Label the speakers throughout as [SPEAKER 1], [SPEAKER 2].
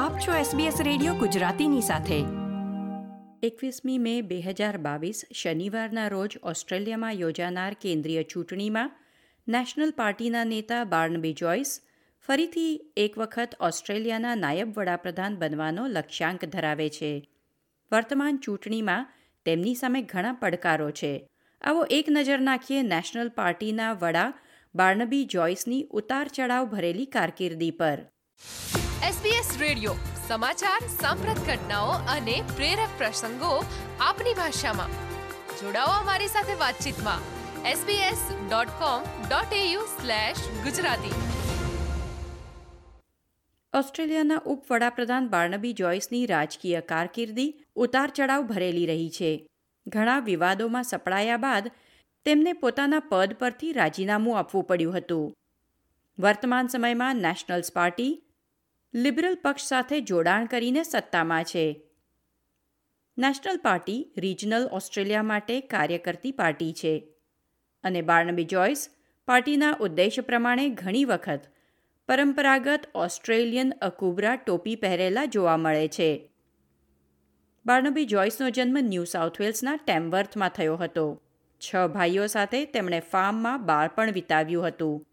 [SPEAKER 1] આપ છો SBS radio ગુજરાતીની સાથે. એકવીસમી મે બે હજાર બાવીસ શનિવારના રોજ ઓસ્ટ્રેલિયામાં યોજાનાર કેન્દ્રીય ચૂંટણીમાં નેશનલ પાર્ટીના નેતા બાર્નબી જોઈસ ફરીથી એક વખત ઓસ્ટ્રેલિયાના નાયબ વડાપ્રધાન બનવાનો લક્ષ્યાંક ધરાવે છે. વર્તમાન ચૂંટણીમાં તેમની સામે ઘણા પડકારો છે. આવો એક નજર નાખીએ નેશનલ પાર્ટીના વડા બાર્નબી જોઈસની ઉતાર ચઢાવ ભરેલી કારકિર્દી પર.
[SPEAKER 2] SBS રેડિયો, સમાચાર, સાંપ્રત ઘટનાઓ અને પ્રેરક પ્રસંગો આપની ભાષામાં. જોડાઓ અમારી સાથે વાતચીતમાં. sbs.com.au slash Gujarati.
[SPEAKER 1] ઓસ્ટ્રેલિયાના ઉપવડાપ્રધાન બાર્નબી જોઈસની રાજકીય કારકિર્દી ઉતાર ચઢાવ ભરેલી રહી છે. ઘણા વિવાદોમાં સપડાયા બાદ તેમને પોતાના પદ પરથી રાજીનામું આપવું પડ્યું હતું. વર્તમાન સમયમાં નેશનલ્સ પાર્ટી લિબરલ પક્ષ સાથે જોડાણ કરીને સત્તામાં છે. નેશનલ પાર્ટી રિજનલ ઓસ્ટ્રેલિયા માટે કાર્ય કરતી પાર્ટી છે. અને બાર્નબી જોઈસ પાર્ટીના ઉદ્દેશ પ્રમાણે ઘણી વખત પરંપરાગત ઓસ્ટ્રેલિયન અકુબરા ટોપી પહેરેલા જોવા મળે છે. બાર્નબી જોઈસનો જન્મ ન્યૂ સાઉથ વેલ્સના ટેમવર્થમાં થયો હતો. છ ભાઈઓ સાથે તેમણે ફાર્મમાં બાળપણ વિતાવ્યું હતું.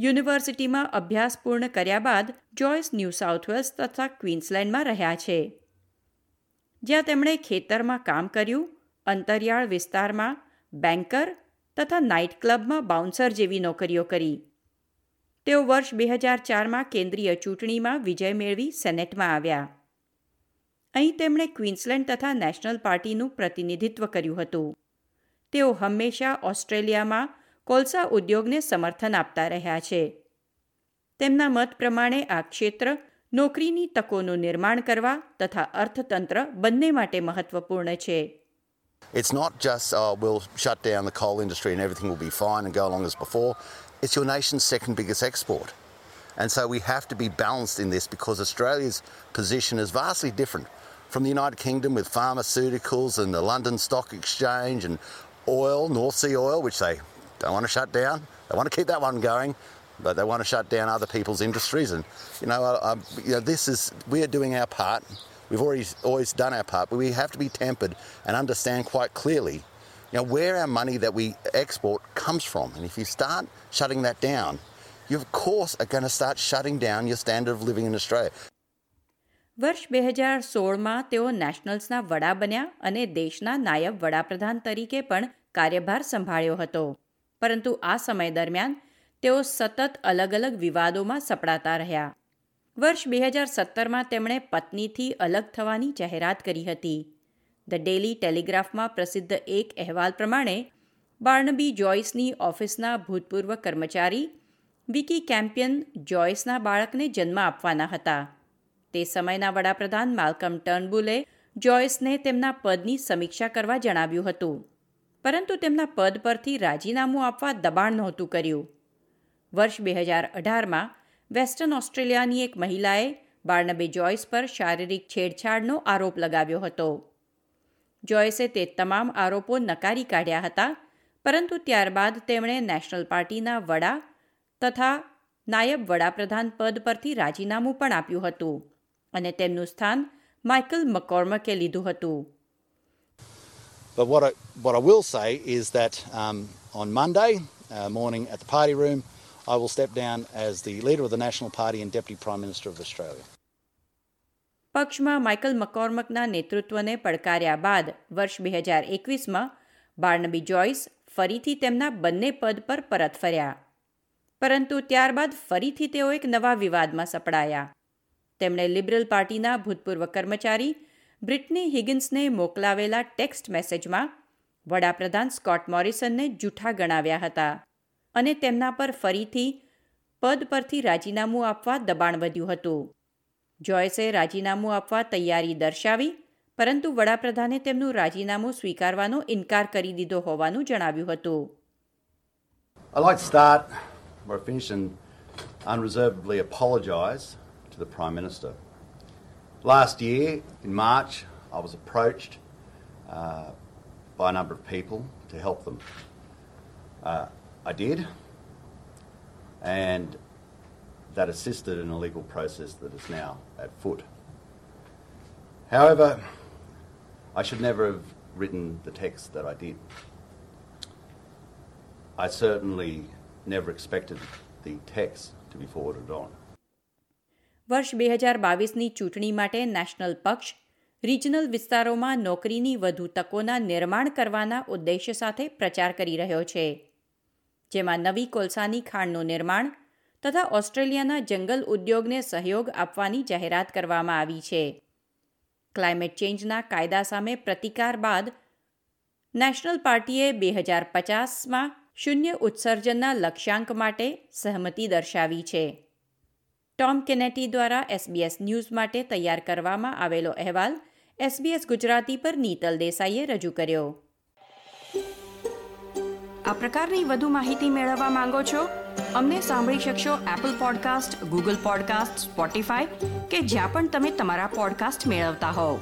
[SPEAKER 1] યુનિવર્સિટીમાં અભ્યાસ પૂર્ણ કર્યા બાદ જોયસ ન્યૂ સાઉથવેલ્સ તથા ક્વીન્સલેન્ડમાં રહ્યા છે. જ્યાં તેમણે ખેતરમાં કામ કર્યું, અંતરિયાળ વિસ્તારમાં બેન્કર તથા નાઇટ ક્લબમાં બાઉન્સર જેવી નોકરીઓ કરી. તેઓ વર્ષ બે હજાર ચારમાં કેન્દ્રીય ચૂંટણીમાં વિજય મેળવી સેનેટમાં આવ્યા. અહીં તેમણે ક્વીન્સલેન્ડ તથા નેશનલ પાર્ટીનું પ્રતિનિધિત્વ કર્યું હતું. તેઓ હંમેશા ઓસ્ટ્રેલિયામાં કોલસા ઉદ્યોગને સમર્થન આપતા રહ્યા છે તેમના મત પ્રમાણે આ ક્ષેત્ર નોકરીની તકોનું નિર્માણ કરવા તથા અર્થતંત્ર બંને માટે મહત્વપૂર્ણ છે
[SPEAKER 3] It's not just, oh, we'll shut down the coal industry and everything will be fine and go along as before. It's your nation's second biggest export. And so we have to be balanced in this because Australia's position is vastly different from the United Kingdom with pharmaceuticals and the London Stock Exchange and oil, North Sea oil, which they don't want to shut down. They want to keep that one going, but they want to shut down other people's industries. And you know, uh, you know, this is we are doing our part. We've already always done our part, but we have to be tempered and understand quite clearly, you know, where our money that we export comes from. And if you start shutting that down, you of course are going to start shutting down your standard of living in Australia.
[SPEAKER 1] વર્ષ બે હજાર સોળમાં તેઓ નેશનલ્સના વડા બન્યા અને દેશના નાયબ વડાપ્રધાન તરીકે પણ કાર્યભાર સંભાળ્યો હતો પરંતુ આ સમય દરમિયાન તેઓ સતત અલગ અલગ વિવાદોમાં સપડાતા રહ્યા. વર્ષ બે હજાર સત્તરમાં તેમણે પત્નીથી અલગ થવાની જાહેરાત કરી હતી. ધ ડેલી ટેલિગ્રાફમાં પ્રસિદ્ધ એક અહેવાલ પ્રમાણે, બાર્નબી જોઈસની ઓફિસના ભૂતપૂર્વ કર્મચારી વિકી કેમ્પિયન જોઈસના બાળકને જન્મ આપવાના હતા. તે સમયના વડાપ્રધાન માલ્કમ ટર્નબુલે જોઈસને તેમના પદની સમીક્ષા કરવા જણાવ્યું હતું. પરંતુ તેમના પદ પરથી રાજીનામું આપવા દબાણ નહોતું કર્યું. વર્ષ બે હજાર અઢારમાં વેસ્ટર્ન ઓસ્ટ્રેલિયાની એક મહિલાએ બાર્નબે જોયસ પર શારીરિક છેડછાડનો આરોપ લગાવ્યો હતો. જોયસે તે તમામ આરોપો નકારી કાઢ્યા હતા, પરંતુ ત્યારબાદ તેમણે નેશનલ પાર્ટીના વડા તથા નાયબ વડાપ્રધાન પદ પરથી રાજીનામું પણ આપ્યું હતું અને તેમનું સ્થાન માઇકલ મકોર્મકે લીધું હતું.
[SPEAKER 4] But what I, what I will say is that um, on Monday uh, morning at the party room, I will step down as the leader of the National Party and Deputy Prime Minister of Australia.
[SPEAKER 1] પક્ષમાં Michael મકોર્મકના નેતૃત્વને પડકાર્યા બાદ વર્ષ બે હજાર એકવીસમાં Barnaby Joyce ફરીથી તેમના બંને પદ પર પરત ફર્યા પરંતુ ત્યારબાદ ફરીથી તેઓ એક નવા વિવાદમાં સપડાયા તેમણે લિબરલ પાર્ટીના ભૂતપૂર્વ કર્મચારી બ્રિટની હિગિન્સને મોકલાવેલા ટેક્સ્ટ મેસેજમાં વડાપ્રધાન સ્કોટ મોરિસનને જૂઠા ગણાવ્યા હતા અને તેમના પર ફરીથી પદ પરથી રાજીનામું આપવા દબાણ વધ્યું હતું જોયસે રાજીનામું આપવા તૈયારી દર્શાવી, પરંતુ વડાપ્રધાને તેમનું રાજીનામું સ્વીકારવાનો ઇનકાર કરી દીધો હોવાનું જણાવ્યું હતું
[SPEAKER 5] unreservedly apologise to the Prime Minister. Last year, in March, I was approached uh, by a number of people to help them. Uh, I did, and
[SPEAKER 3] that assisted in a legal process that is now at foot. However, I should never have written the text that I did. I certainly never expected the text to be forwarded on.
[SPEAKER 1] વર્ષ બે હજાર બાવીસની ચૂંટણી માટે national પક્ષ, regional વિસ્તારોમાં નોકરીની વધુ તકોના નિર્માણ કરવાના ઉદ્દેશ્ય સાથે પ્રચાર કરી રહ્યો છે. જેમાં નવી કોલસાની ખાણનું નિર્માણ તથા ઓસ્ટ્રેલિયાના જંગલ ઉદ્યોગને સહયોગ આપવાની જાહેરાત કરવામાં આવી છે. ક્લાઇમેટ ચેન્જના કાયદા સામે પ્રતિકાર બાદ નેશનલ પાર્ટીએ બે હજાર પચાસમાં શૂન્ય ઉત્સર્જનના લક્ષ્યાંક માટે સહમતિ દર્શાવી છે. ટોમ કેનેટી દ્વારા એસબીએસ ન્યૂઝ માટે તૈયાર કરવામાં આવેલો અહેવાલ એસબીએસ ગુજરાતી પર નીતલ દેસાઈએ રજૂ કર્યો. આ પ્રકારની વધુ માહિતી મેળવવા માંગો છો? અમને સાંભળી શકશો Apple podcast Google podcast Spotify કે જ્યાં પણ તમે તમારા પોડકાસ્ટ મેળવતા હોવ.